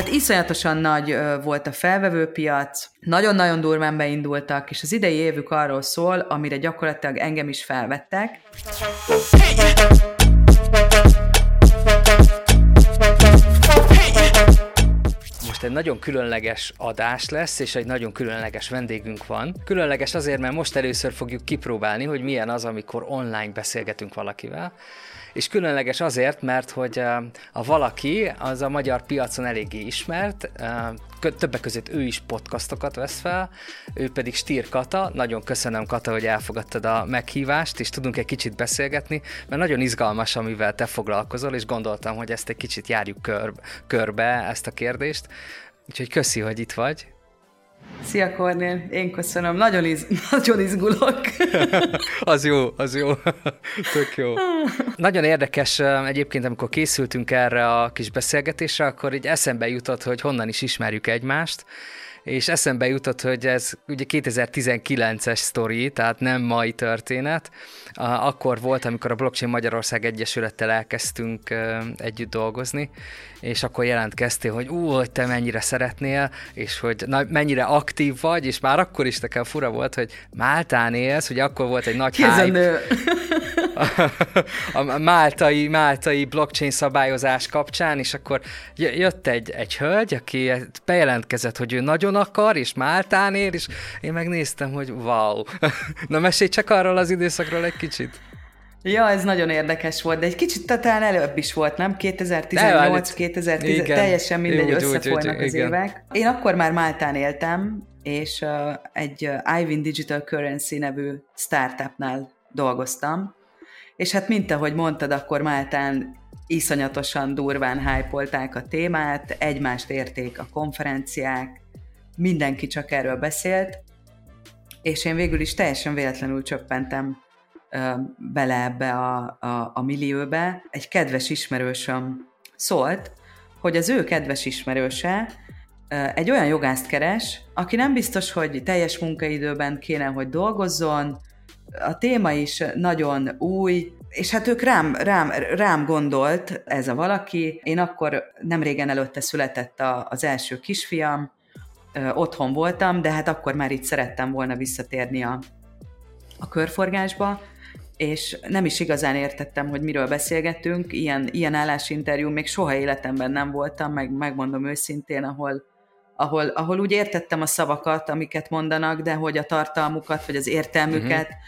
Tehát iszonyatosan nagy volt a felvevőpiac, nagyon-nagyon durván beindultak, és az idei évük arról szól, amire gyakorlatilag engem is felvettek. most egy nagyon különleges adás lesz, és egy nagyon különleges vendégünk van. Különleges azért, mert most először fogjuk kipróbálni, hogy milyen az, amikor online beszélgetünk valakivel és különleges azért, mert hogy a valaki az a magyar piacon eléggé ismert, többek között ő is podcastokat vesz fel, ő pedig Stír Kata. Nagyon köszönöm, Kata, hogy elfogadtad a meghívást, és tudunk egy kicsit beszélgetni, mert nagyon izgalmas, amivel te foglalkozol, és gondoltam, hogy ezt egy kicsit járjuk kör, körbe, ezt a kérdést. Úgyhogy köszi, hogy itt vagy. Szia Kornél, én köszönöm, nagyon, iz, nagyon izgulok. az jó, az jó, tök jó. Nagyon érdekes egyébként, amikor készültünk erre a kis beszélgetésre, akkor így eszembe jutott, hogy honnan is ismerjük egymást, és eszembe jutott, hogy ez ugye 2019-es sztori, tehát nem mai történet. Akkor volt, amikor a Blockchain Magyarország Egyesülettel elkezdtünk együtt dolgozni, és akkor jelentkeztél, hogy ú, hogy te mennyire szeretnél, és hogy na, mennyire aktív vagy, és már akkor is nekem fura volt, hogy Máltán élsz, hogy akkor volt egy nagy hype. a máltai, máltai blockchain szabályozás kapcsán, és akkor jött egy, egy hölgy, aki bejelentkezett, hogy ő nagyon akar, és Máltán ér, és én megnéztem, hogy wow. Na mesélj csak arról az időszakról egy kicsit. Ja, ez nagyon érdekes volt, de egy kicsit talán előbb is volt, nem? 2018, 2010, teljesen mindegy, úgy, összefolynak úgy, az igen. évek. Én akkor már Máltán éltem, és uh, egy uh, Ivin Digital Currency nevű startupnál dolgoztam, és hát mint ahogy mondtad, akkor Máltán iszonyatosan durván hypolták a témát, egymást érték a konferenciák, mindenki csak erről beszélt, és én végül is teljesen véletlenül csöppentem bele ebbe a, a, a millióbe. Egy kedves ismerősöm szólt, hogy az ő kedves ismerőse egy olyan jogászt keres, aki nem biztos, hogy teljes munkaidőben kéne, hogy dolgozzon, a téma is nagyon új, és hát ők rám, rám, rám gondolt ez a valaki. Én akkor nem régen előtte született a, az első kisfiam, otthon voltam, de hát akkor már itt szerettem volna visszatérni a, a körforgásba, és nem is igazán értettem, hogy miről beszélgetünk. Ilyen, ilyen állásinterjú még soha életemben nem voltam, meg megmondom őszintén, ahol, ahol, ahol úgy értettem a szavakat, amiket mondanak, de hogy a tartalmukat, vagy az értelmüket, uh-huh.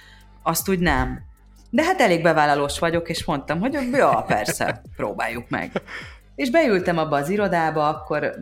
Azt úgy nem. De hát elég bevállalós vagyok, és mondtam, hogy ja, persze, próbáljuk meg. És beültem abba az irodába, akkor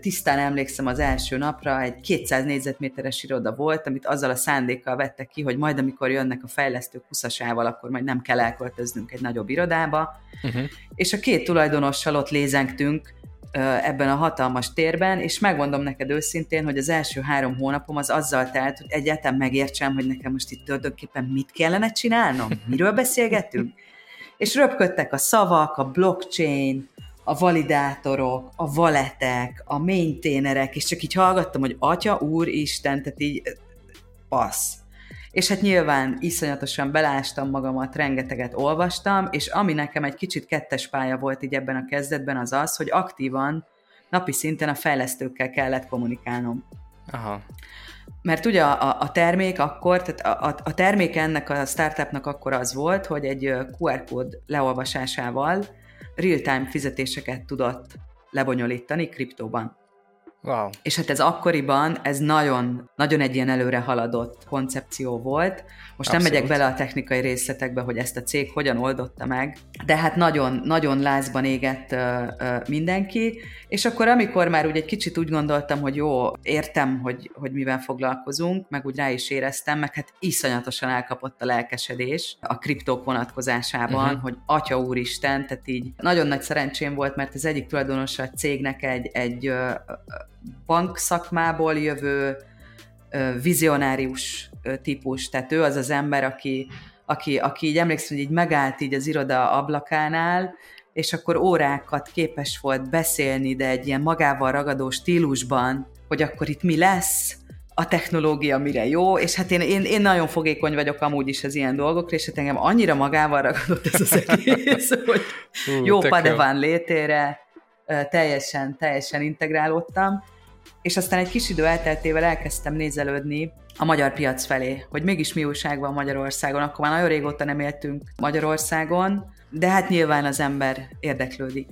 tisztán emlékszem az első napra, egy 200 négyzetméteres iroda volt, amit azzal a szándékkal vettek ki, hogy majd amikor jönnek a fejlesztők 20 akkor majd nem kell elköltöznünk egy nagyobb irodába. Uh-huh. És a két tulajdonossal ott lézengtünk ebben a hatalmas térben, és megmondom neked őszintén, hogy az első három hónapom az azzal telt, hogy egyáltalán megértsem, hogy nekem most itt tulajdonképpen mit kellene csinálnom, miről beszélgetünk. És röpködtek a szavak, a blockchain, a validátorok, a valetek, a maintainerek, és csak így hallgattam, hogy Atya, Úr, Isten, tehát így passz. És hát nyilván iszonyatosan belástam magamat, rengeteget olvastam, és ami nekem egy kicsit kettes pálya volt így ebben a kezdetben, az az, hogy aktívan napi szinten a fejlesztőkkel kellett kommunikálnom. Aha. Mert ugye a, a termék akkor, tehát a, a termék ennek a startupnak akkor az volt, hogy egy QR kód leolvasásával real-time fizetéseket tudott lebonyolítani kriptóban. Wow. És hát ez akkoriban, ez nagyon, nagyon egy ilyen előre haladott koncepció volt. Most Abszolút. nem megyek bele a technikai részletekbe, hogy ezt a cég hogyan oldotta meg, de hát nagyon, nagyon lázban égett ö, ö, mindenki, és akkor amikor már úgy egy kicsit úgy gondoltam, hogy jó, értem, hogy, hogy mivel foglalkozunk, meg úgy rá is éreztem, meg hát iszonyatosan elkapott a lelkesedés a kriptók vonatkozásában, uh-huh. hogy atya úristen, tehát így nagyon nagy szerencsém volt, mert az egyik tulajdonosa a cégnek egy, egy bankszakmából jövő vizionárius típus, tehát ő az az ember, aki, aki, aki így emlékszem, hogy így megállt így az iroda ablakánál, és akkor órákat képes volt beszélni, de egy ilyen magával ragadó stílusban, hogy akkor itt mi lesz, a technológia mire jó, és hát én, én, én nagyon fogékony vagyok amúgy is az ilyen dolgokra, és hát engem annyira magával ragadott ez az egész, hogy Hú, jó padeván létére, teljesen, teljesen integrálódtam, és aztán egy kis idő elteltével elkezdtem nézelődni a magyar piac felé, hogy mégis mi újság van Magyarországon. Akkor már nagyon régóta nem éltünk Magyarországon, de hát nyilván az ember érdeklődik.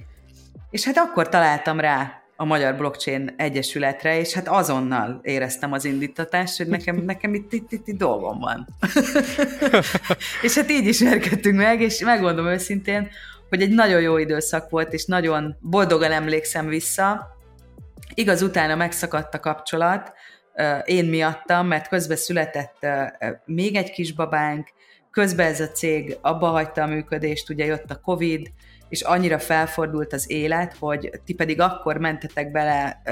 És hát akkor találtam rá a Magyar Blockchain Egyesületre, és hát azonnal éreztem az indítatást, hogy nekem, nekem itt, itt, itt, itt dolgom van. és hát így ismerkedtünk meg, és megmondom őszintén, hogy egy nagyon jó időszak volt, és nagyon boldogan emlékszem vissza. Igaz, utána megszakadt a kapcsolat, én miattam, mert közben született még egy kisbabánk, közben ez a cég abba hagyta a működést, ugye jött a Covid, és annyira felfordult az élet, hogy ti pedig akkor mentetek bele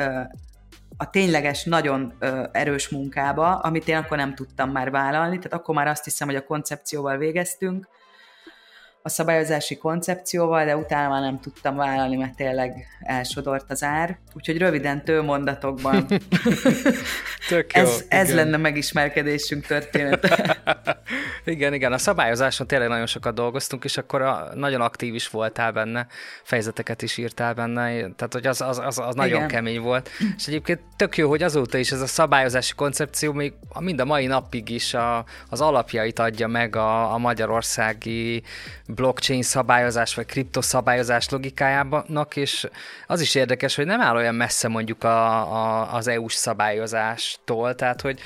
a tényleges, nagyon erős munkába, amit én akkor nem tudtam már vállalni, tehát akkor már azt hiszem, hogy a koncepcióval végeztünk, a szabályozási koncepcióval, de utána már nem tudtam vállalni, mert tényleg elsodort az ár. Úgyhogy röviden tőmondatokban Tök jó, ez, ez lenne megismerkedésünk története. igen, igen, a szabályozáson tényleg nagyon sokat dolgoztunk, és akkor a, nagyon aktív is voltál benne, fejezeteket is írtál benne, tehát hogy az, az, az, az nagyon igen. kemény volt. És egyébként tök jó, hogy azóta is ez a szabályozási koncepció még mind a mai napig is a, az alapjait adja meg a, a magyarországi blockchain szabályozás vagy kriptoszabályozás logikájának, és az is érdekes, hogy nem áll olyan messze mondjuk a, a, az EU-s szabályozástól, tehát hogy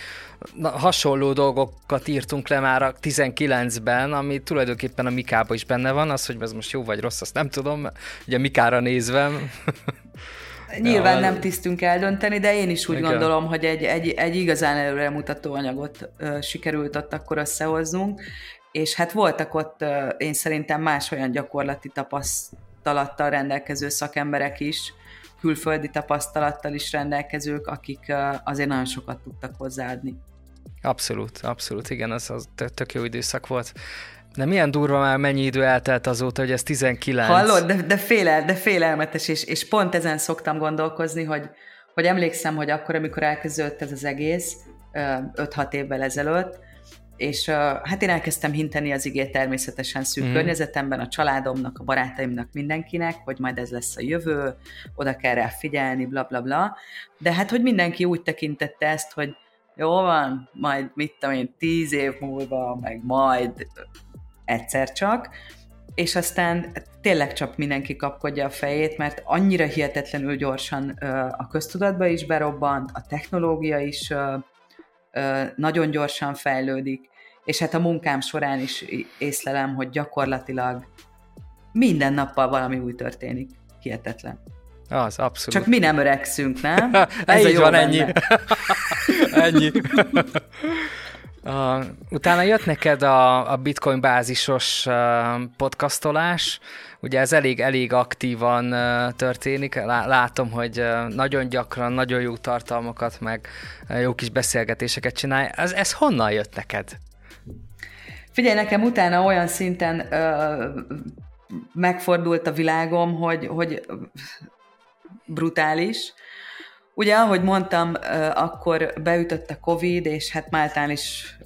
na, hasonló dolgokat írtunk le már a 19-ben, ami tulajdonképpen a Mikába is benne van, az, hogy ez most jó vagy rossz, azt nem tudom, ugye Mikára nézve. Nyilván ja, nem tisztünk eldönteni, de én is úgy igen. gondolom, hogy egy, egy, egy igazán előremutató anyagot ö, sikerült ott akkor összehoznunk, és hát voltak ott én szerintem más olyan gyakorlati tapasztalattal rendelkező szakemberek is, külföldi tapasztalattal is rendelkezők, akik azért nagyon sokat tudtak hozzáadni. Abszolút, abszolút, igen, az, az tök jó időszak volt. De milyen durva már mennyi idő eltelt azóta, hogy ez 19. Hallod, de, de, félel, de félelmetes, és, és pont ezen szoktam gondolkozni, hogy, hogy emlékszem, hogy akkor, amikor elkezdődött ez az egész, 5-6 évvel ezelőtt, és uh, hát én elkezdtem hinteni az igét természetesen szűk mm. környezetemben, a családomnak, a barátaimnak, mindenkinek, hogy majd ez lesz a jövő, oda kell rá figyelni, bla bla bla. De hát, hogy mindenki úgy tekintette ezt, hogy jó van, majd mit tudom én, tíz év múlva, meg majd egyszer csak, és aztán tényleg csak mindenki kapkodja a fejét, mert annyira hihetetlenül gyorsan a köztudatba is berobbant, a technológia is nagyon gyorsan fejlődik, és hát a munkám során is észlelem, hogy gyakorlatilag minden nappal valami új történik. Hihetetlen. Az, abszolút. Csak mi nem öregszünk, nem? Ez a jó van, ennyi. ennyi. Uh, utána jött neked a, a bitcoin bázisos uh, podcastolás, ugye ez elég, elég aktívan történik, látom, hogy nagyon gyakran, nagyon jó tartalmakat, meg jó kis beszélgetéseket csinálj. Ez, ez honnan jött neked? Figyelj, nekem utána olyan szinten uh, megfordult a világom, hogy, hogy brutális, Ugye, ahogy mondtam, akkor beütött a Covid, és hát Máltán is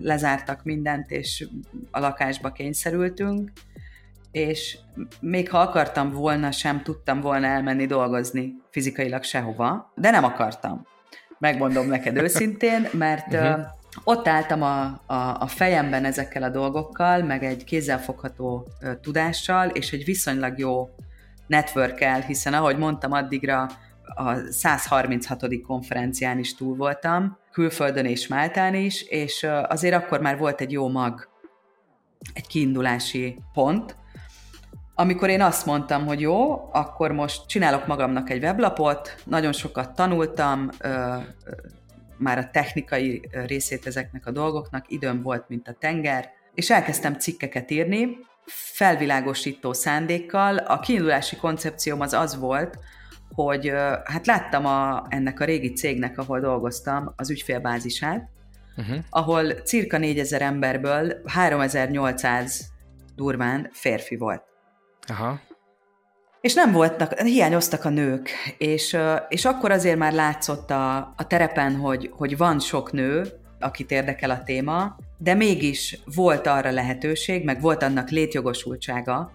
lezártak mindent, és a lakásba kényszerültünk, és még ha akartam volna, sem tudtam volna elmenni dolgozni fizikailag sehova, de nem akartam. Megmondom neked őszintén, mert uh-huh. ott álltam a, a, a fejemben ezekkel a dolgokkal, meg egy kézzelfogható tudással, és egy viszonylag jó network hiszen ahogy mondtam, addigra a 136. konferencián is túl voltam, külföldön és Máltán is, és azért akkor már volt egy jó mag, egy kiindulási pont, amikor én azt mondtam, hogy jó, akkor most csinálok magamnak egy weblapot, nagyon sokat tanultam, már a technikai részét ezeknek a dolgoknak, időm volt, mint a tenger, és elkezdtem cikkeket írni, felvilágosító szándékkal. A kiindulási koncepcióm az az volt, hogy hát láttam a, ennek a régi cégnek, ahol dolgoztam, az ügyfélbázisát, uh-huh. ahol cirka 4000 emberből 3800 durván férfi volt. Aha. És nem voltak, hiányoztak a nők, és, és akkor azért már látszott a, a terepen, hogy, hogy van sok nő, akit érdekel a téma, de mégis volt arra lehetőség, meg volt annak létjogosultsága,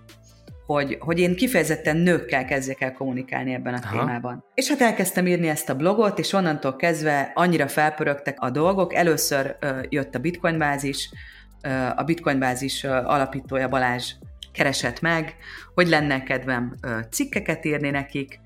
hogy, hogy én kifejezetten nőkkel kezdjek el kommunikálni ebben a Aha. témában. És hát elkezdtem írni ezt a blogot, és onnantól kezdve annyira felpörögtek a dolgok. Először ö, jött a Bitcoin bázis, ö, a Bitcoin bázis ö, alapítója Balázs keresett meg, hogy lenne kedvem cikkeket írni nekik,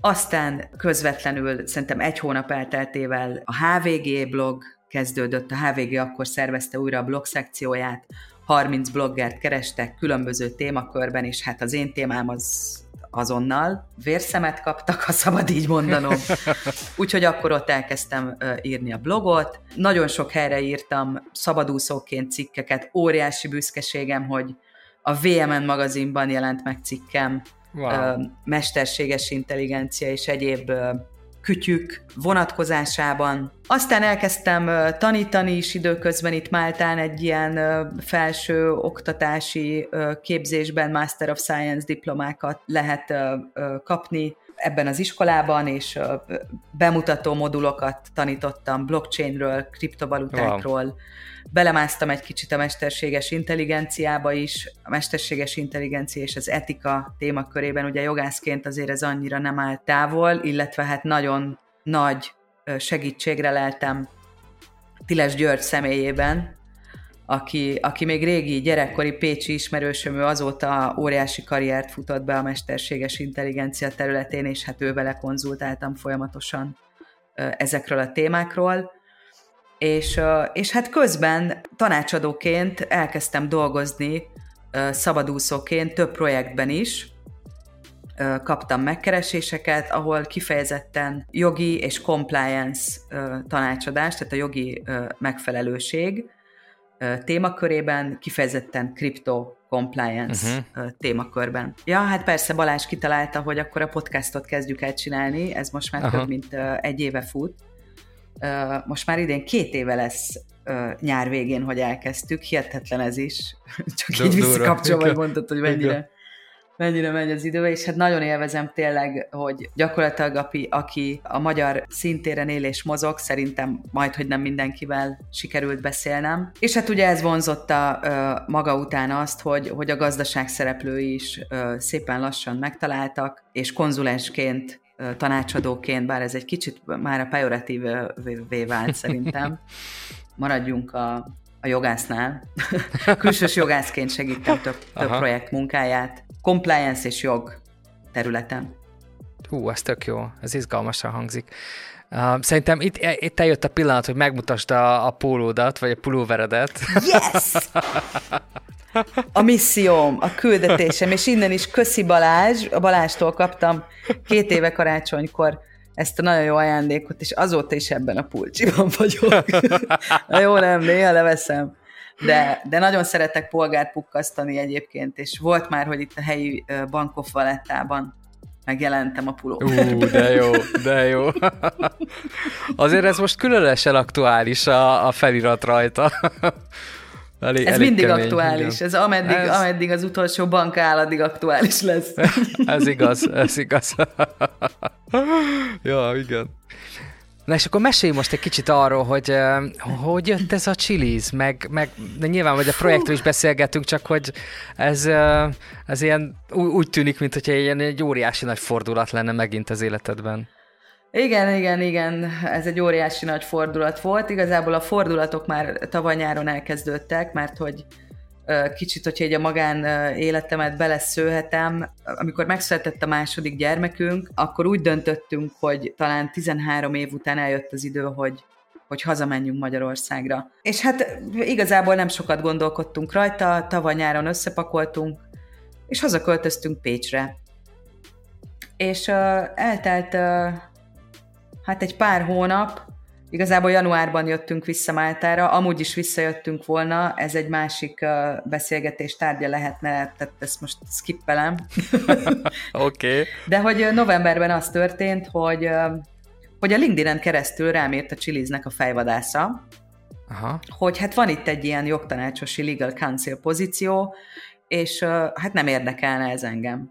aztán közvetlenül szerintem egy hónap elteltével a HVG blog kezdődött, a HVG akkor szervezte újra a blog szekcióját, 30 bloggert kerestek különböző témakörben, és hát az én témám az azonnal vérszemet kaptak, ha szabad így mondanom. Úgyhogy akkor ott elkezdtem írni a blogot. Nagyon sok helyre írtam szabadúszóként cikkeket. Óriási büszkeségem, hogy a VMN magazinban jelent meg cikkem, wow. mesterséges intelligencia és egyéb kütyük vonatkozásában. Aztán elkezdtem tanítani is időközben itt Máltán egy ilyen felső oktatási képzésben Master of Science diplomákat lehet kapni ebben az iskolában, és bemutató modulokat tanítottam blockchainről, kriptovalutákról, wow. Belemásztam egy kicsit a mesterséges intelligenciába is, a mesterséges intelligencia és az etika témakörében, ugye jogászként azért ez annyira nem áll távol, illetve hát nagyon nagy segítségre leltem Tiles György személyében, aki, aki még régi gyerekkori pécsi ismerősöm, ő azóta óriási karriert futott be a mesterséges intelligencia területén, és hát ő vele konzultáltam folyamatosan ezekről a témákról. És, és hát közben tanácsadóként elkezdtem dolgozni szabadúszóként több projektben is, kaptam megkereséseket, ahol kifejezetten jogi és compliance tanácsadás, tehát a jogi megfelelőség témakörében, kifejezetten kripto compliance uh-huh. témakörben. Ja, hát persze Balázs kitalálta, hogy akkor a podcastot kezdjük el csinálni, ez most már Aha. több mint egy éve fut, most már idén két éve lesz nyár végén, hogy elkezdtük, hihetetlen ez is. Csak így visszakapcsolva, hogy mondtad, hogy mennyire, mennyire megy az idő, és hát nagyon élvezem tényleg, hogy gyakorlatilag aki, aki a magyar szintéren él és mozog, szerintem majd, hogy nem mindenkivel sikerült beszélnem. És hát ugye ez vonzotta uh, maga után azt, hogy, hogy a gazdaság szereplői is uh, szépen lassan megtaláltak, és konzulensként tanácsadóként, bár ez egy kicsit már a pejoratív vált szerintem, maradjunk a, a jogásznál. Külsős jogászként segítem több, több projekt munkáját, compliance és jog területen. Hú, ez tök jó, ez izgalmasan hangzik. Uh, szerintem itt, itt eljött a pillanat, hogy megmutasd a, a pólódat, vagy a pulóveredet. Yes! a misszióm, a küldetésem, és innen is köszi Balázs, a Balástól kaptam két éve karácsonykor ezt a nagyon jó ajándékot, és azóta is ebben a pulcsiban vagyok. Na jó, nem, néha leveszem. De, de nagyon szeretek polgárt pukkasztani egyébként, és volt már, hogy itt a helyi Bankoff Valettában megjelentem a puló. Ú, de jó, de jó. Azért ez most különösen aktuális a, a felirat rajta. Elég, ez elég mindig kemény, aktuális. Igen. Ez ameddig, ez... ameddig az utolsó bank áll, addig aktuális lesz. ez igaz, ez igaz. ja, igen. Na és akkor mesélj most egy kicsit arról, hogy hogy jött ez a Chili's, meg, meg de nyilván, hogy a projektről is beszélgetünk, csak hogy ez, ez ilyen úgy tűnik, mint hogyha ilyen egy óriási nagy fordulat lenne megint az életedben. Igen, igen, igen, ez egy óriási nagy fordulat volt. Igazából a fordulatok már tavaly nyáron elkezdődtek, mert hogy kicsit, hogyha egy a magán életemet beleszőhetem, amikor megszületett a második gyermekünk, akkor úgy döntöttünk, hogy talán 13 év után eljött az idő, hogy hogy hazamenjünk Magyarországra. És hát igazából nem sokat gondolkodtunk rajta, tavaly nyáron összepakoltunk, és hazaköltöztünk Pécsre. És uh, eltelt uh, hát egy pár hónap, igazából januárban jöttünk vissza Máltára, amúgy is visszajöttünk volna, ez egy másik uh, beszélgetés tárgya lehetne, tehát ezt most skippelem. Oké. okay. De hogy novemberben az történt, hogy, hogy a LinkedIn-en keresztül rám írt a Chiliznek a fejvadásza, Aha. hogy hát van itt egy ilyen jogtanácsosi legal counsel pozíció, és hát nem érdekelne ez engem.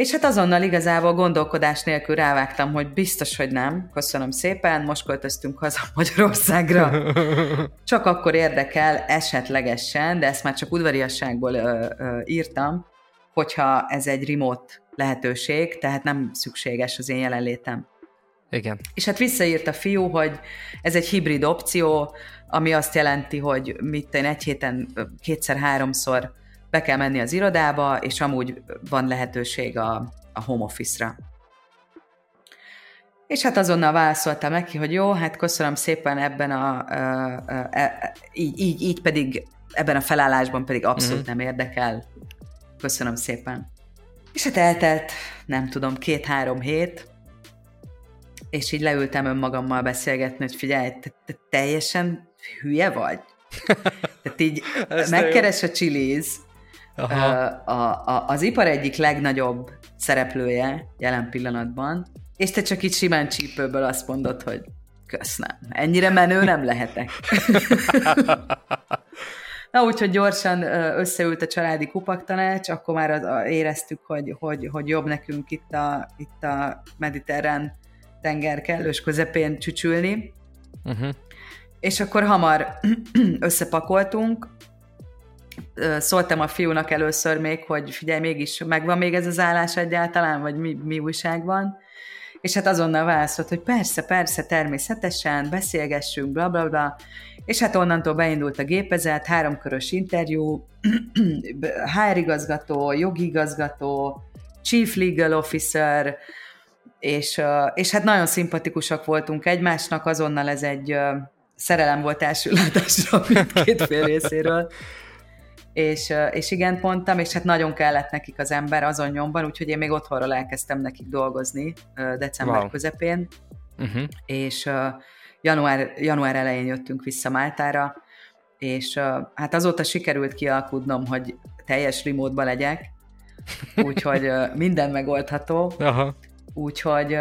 És hát azonnal igazából gondolkodás nélkül rávágtam, hogy biztos, hogy nem. Köszönöm szépen, most költöztünk haza Magyarországra. Csak akkor érdekel esetlegesen, de ezt már csak udvariasságból ö, ö, írtam, hogyha ez egy remote lehetőség, tehát nem szükséges az én jelenlétem. Igen. És hát visszaírt a fiú, hogy ez egy hibrid opció, ami azt jelenti, hogy mit én egy héten kétszer-háromszor be kell menni az irodába, és amúgy van lehetőség a, a home office-ra. És hát azonnal válaszoltam neki, hogy jó, hát köszönöm szépen ebben a, a, a így, így, így pedig ebben a felállásban pedig abszolút mm-hmm. nem érdekel. Köszönöm szépen. És hát eltelt, nem tudom, két-három hét, és így leültem önmagammal beszélgetni, hogy figyelj, te, te teljesen hülye vagy? Tehát így megkeres a Chili's, Aha. A, a, az ipar egyik legnagyobb szereplője jelen pillanatban, és te csak így simán csípőből azt mondod, hogy köszönöm, ennyire menő nem lehetek. Na úgyhogy gyorsan összeült a családi kupaktanács, akkor már éreztük, hogy, hogy, hogy jobb nekünk itt a, itt a mediterrán tenger kellős közepén csücsülni. Uh-huh. És akkor hamar összepakoltunk, szóltam a fiúnak először még, hogy figyelj, mégis megvan még ez az állás egyáltalán, vagy mi, mi újság van. És hát azonnal válaszolt, hogy persze, persze, természetesen, beszélgessünk, bla bla bla. És hát onnantól beindult a gépezet, háromkörös interjú, HR igazgató, jogi igazgató, chief legal officer, és, és hát nagyon szimpatikusak voltunk egymásnak, azonnal ez egy szerelem volt első látásra két fél részéről és, és igen, mondtam, és hát nagyon kellett nekik az ember azon nyomban, úgyhogy én még otthonról elkezdtem nekik dolgozni december wow. közepén, uh-huh. és január, január elején jöttünk vissza Máltára, és hát azóta sikerült kialkudnom, hogy teljes remote legyek, úgyhogy minden megoldható. Aha. Úgyhogy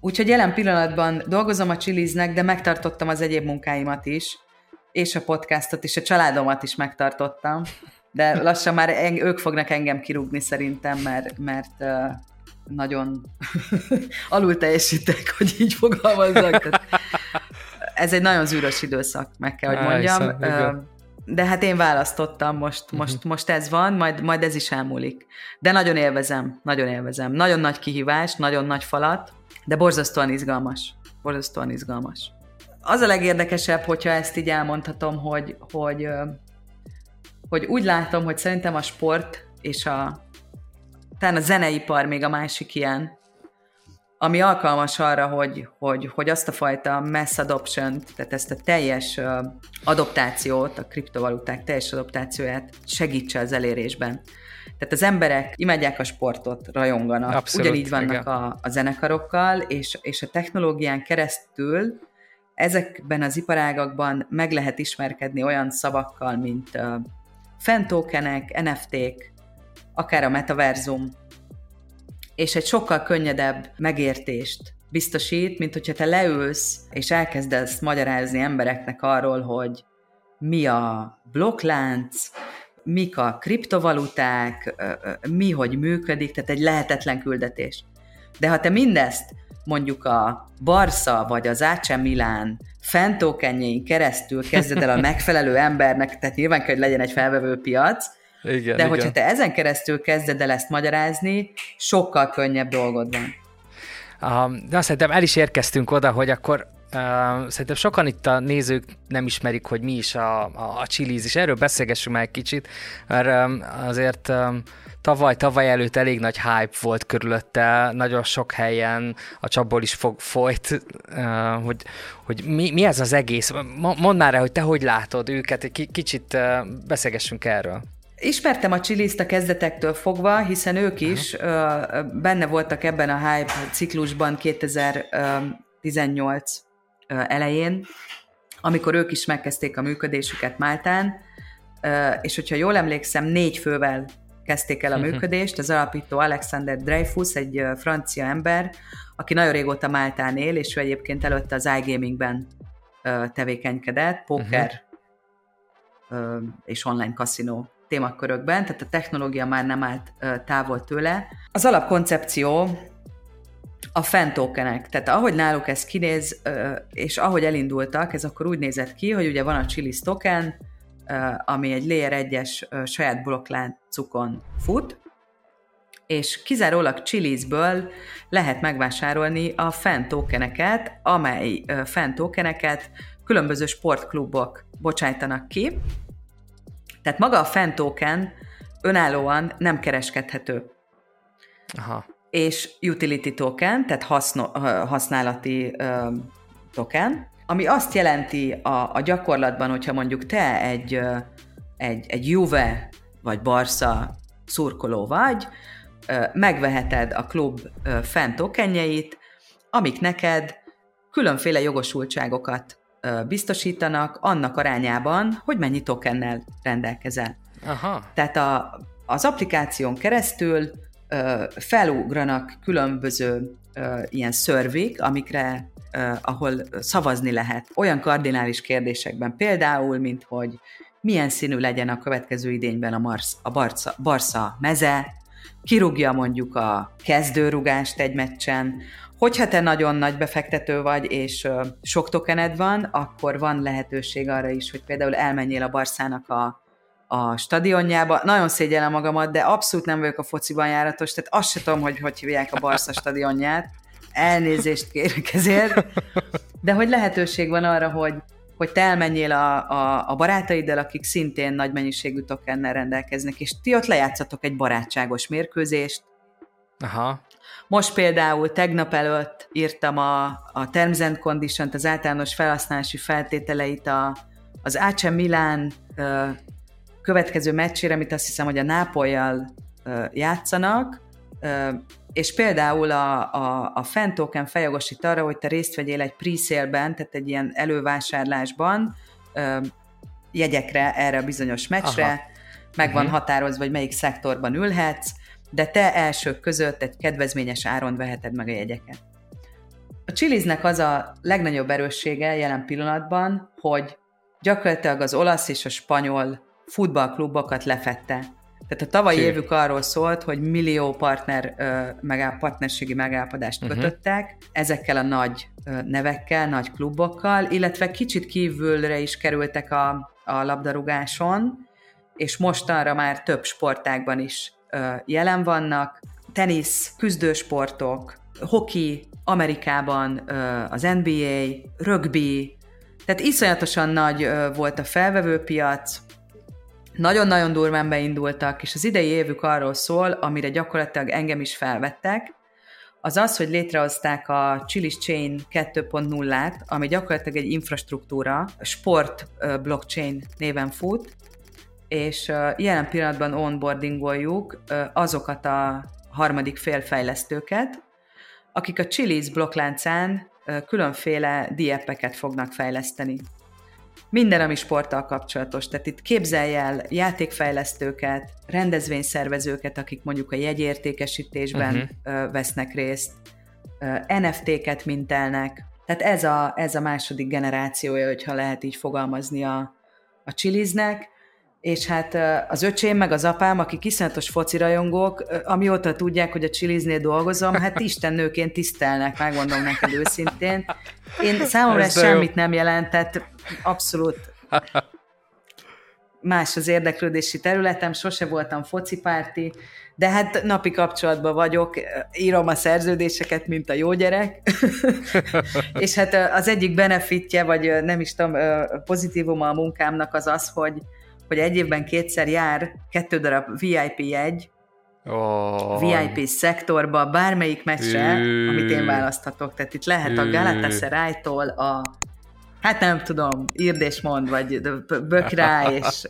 Úgyhogy jelen pillanatban dolgozom a Chiliznek, de megtartottam az egyéb munkáimat is, és a podcastot, és a családomat is megtartottam, de lassan már en, ők fognak engem kirúgni szerintem, mert, mert uh, nagyon alul teljesítek, hogy így fogalmazzak. ez egy nagyon zűrös időszak, meg kell, hogy mondjam. De hát én választottam, most, uh-huh. most, most ez van, majd, majd ez is elmúlik. De nagyon élvezem, nagyon élvezem. Nagyon nagy kihívás, nagyon nagy falat, de borzasztóan izgalmas. Borzasztóan izgalmas az a legérdekesebb, hogyha ezt így elmondhatom, hogy, hogy, hogy úgy látom, hogy szerintem a sport és a, talán a zeneipar még a másik ilyen, ami alkalmas arra, hogy, hogy, hogy azt a fajta mass adoption tehát ezt a teljes adoptációt, a kriptovaluták teljes adoptációját segítse az elérésben. Tehát az emberek imádják a sportot, rajonganak, Abszolút, ugyanígy vannak a, a zenekarokkal, és, és a technológián keresztül ezekben az iparágakban meg lehet ismerkedni olyan szavakkal, mint fentókenek, NFT-k, akár a metaverzum, és egy sokkal könnyedebb megértést biztosít, mint hogyha te leülsz, és elkezdesz magyarázni embereknek arról, hogy mi a blokklánc, mik a kriptovaluták, mi hogy működik, tehát egy lehetetlen küldetés. De ha te mindezt mondjuk a Barca vagy az AC Milán fentókenjein keresztül kezded el a megfelelő embernek, tehát nyilván kell, hogy legyen egy felvevő piac, igen, de igen. hogyha te ezen keresztül kezded el ezt magyarázni, sokkal könnyebb dolgod van. Um, de azt szerintem el is érkeztünk oda, hogy akkor uh, szerintem sokan itt a nézők nem ismerik, hogy mi is a, a, a chiliz, és erről beszélgessünk már egy kicsit, mert um, azért um, tavaly, tavaly előtt elég nagy hype volt körülötte, nagyon sok helyen a csapból is fog, folyt, uh, hogy, hogy mi, mi ez az egész. Mondd már el, hogy te hogy látod őket, egy kicsit uh, beszélgessünk erről. Ismertem a Chilizt a kezdetektől fogva, hiszen ők is uh, benne voltak ebben a hype ciklusban 2018 uh, elején, amikor ők is megkezdték a működésüket Máltán, és hogyha jól emlékszem, négy fővel kezdték el a mhm. működést. Az alapító Alexander Dreyfus, egy francia ember, aki nagyon régóta Máltán él, és ő egyébként előtte az iGamingben tevékenykedett, poker uh-huh. és online kaszinó témakörökben, tehát a technológia már nem állt távol tőle. Az alapkoncepció a fentokenek, tehát ahogy náluk ez kinéz, és ahogy elindultak, ez akkor úgy nézett ki, hogy ugye van a Chili's token, ami egy Layer 1-es saját blokkláncukon fut, és kizárólag Chili'sből lehet megvásárolni a fan tokeneket, amely fan tokeneket különböző sportklubok bocsájtanak ki. Tehát maga a fan token önállóan nem kereskedhető. Aha. És utility token, tehát haszno, használati uh, token, ami azt jelenti a, a gyakorlatban, hogyha mondjuk te egy, egy, egy Juve vagy Barca szurkoló vagy, megveheted a klub fan tokenjeit, amik neked különféle jogosultságokat biztosítanak annak arányában, hogy mennyi tokennel rendelkezel. Aha. Tehát a, az applikáción keresztül ö, felugranak különböző ilyen szörvik, amikre, ahol szavazni lehet. Olyan kardinális kérdésekben, például, mint hogy milyen színű legyen a következő idényben a, Mars, a Barca, Barca meze, kirúgja mondjuk a kezdőrugást egy meccsen, Hogyha te nagyon nagy befektető vagy, és sok tokened van, akkor van lehetőség arra is, hogy például elmenjél a Barszának a, a stadionjába. Nagyon szégyellem magamat, de abszolút nem vagyok a fociban járatos, tehát azt sem tudom, hogy hogy hívják a Barca stadionját. Elnézést kérek ezért. De hogy lehetőség van arra, hogy, hogy te elmenjél a, a, a barátaiddal, akik szintén nagy mennyiségű tokennel rendelkeznek, és ti ott lejátszatok egy barátságos mérkőzést. Aha. Most például tegnap előtt írtam a, a Terms and Condition-t, az általános felhasználási feltételeit a, az AC Milán következő meccsére, amit azt hiszem, hogy a Nápolyjal játszanak, és például a, a, a fan token feljogosít arra, hogy te részt vegyél egy pre-sale-ben, tehát egy ilyen elővásárlásban jegyekre erre a bizonyos meccsre, Aha. meg van uh-huh. határozva, hogy melyik szektorban ülhetsz, de te elsők között egy kedvezményes áron veheted meg a jegyeket. A Chiliznek az a legnagyobb erőssége jelen pillanatban, hogy gyakorlatilag az olasz és a spanyol futballklubokat lefette. Tehát a tavalyi évük arról szólt, hogy millió partner, megáll, partnerségi megállapodást uh-huh. kötöttek ezekkel a nagy nevekkel, nagy klubokkal, illetve kicsit kívülre is kerültek a, a labdarúgáson, és mostanra már több sportágban is jelen vannak. Tenisz, küzdősportok, hoki, Amerikában az NBA, rugby, tehát iszonyatosan nagy volt a felvevőpiac, nagyon-nagyon durván beindultak, és az idei évük arról szól, amire gyakorlatilag engem is felvettek, az az, hogy létrehozták a Chilis Chain 2.0-át, ami gyakorlatilag egy infrastruktúra, sport blockchain néven fut, és jelen pillanatban onboardingoljuk azokat a harmadik félfejlesztőket, akik a Chili's blokkláncán különféle diepeket fognak fejleszteni. Minden, ami sporttal kapcsolatos. Tehát itt képzelj el játékfejlesztőket, rendezvényszervezőket, akik mondjuk a jegyértékesítésben uh-huh. vesznek részt, NFT-ket mintelnek. Tehát ez a, ez a második generációja, hogyha lehet így fogalmazni a, a Chiliznek és hát az öcsém meg az apám, akik iszonyatos focirajongók, amióta tudják, hogy a Chiliznél dolgozom, hát Isten nőként tisztelnek, megmondom neked őszintén. Én számomra ez semmit nem jelentett, abszolút. Más az érdeklődési területem, sose voltam focipárti, de hát napi kapcsolatban vagyok, írom a szerződéseket, mint a jó gyerek, és hát az egyik benefitje, vagy nem is tudom, pozitívuma a munkámnak az az, hogy hogy egy évben kétszer jár kettő darab VIP jegy, Oh. VIP szektorba, bármelyik meccsre, amit én választhatok. Tehát itt lehet a Galatasaray-tól a hát nem tudom, írd és mond, vagy bök rá, és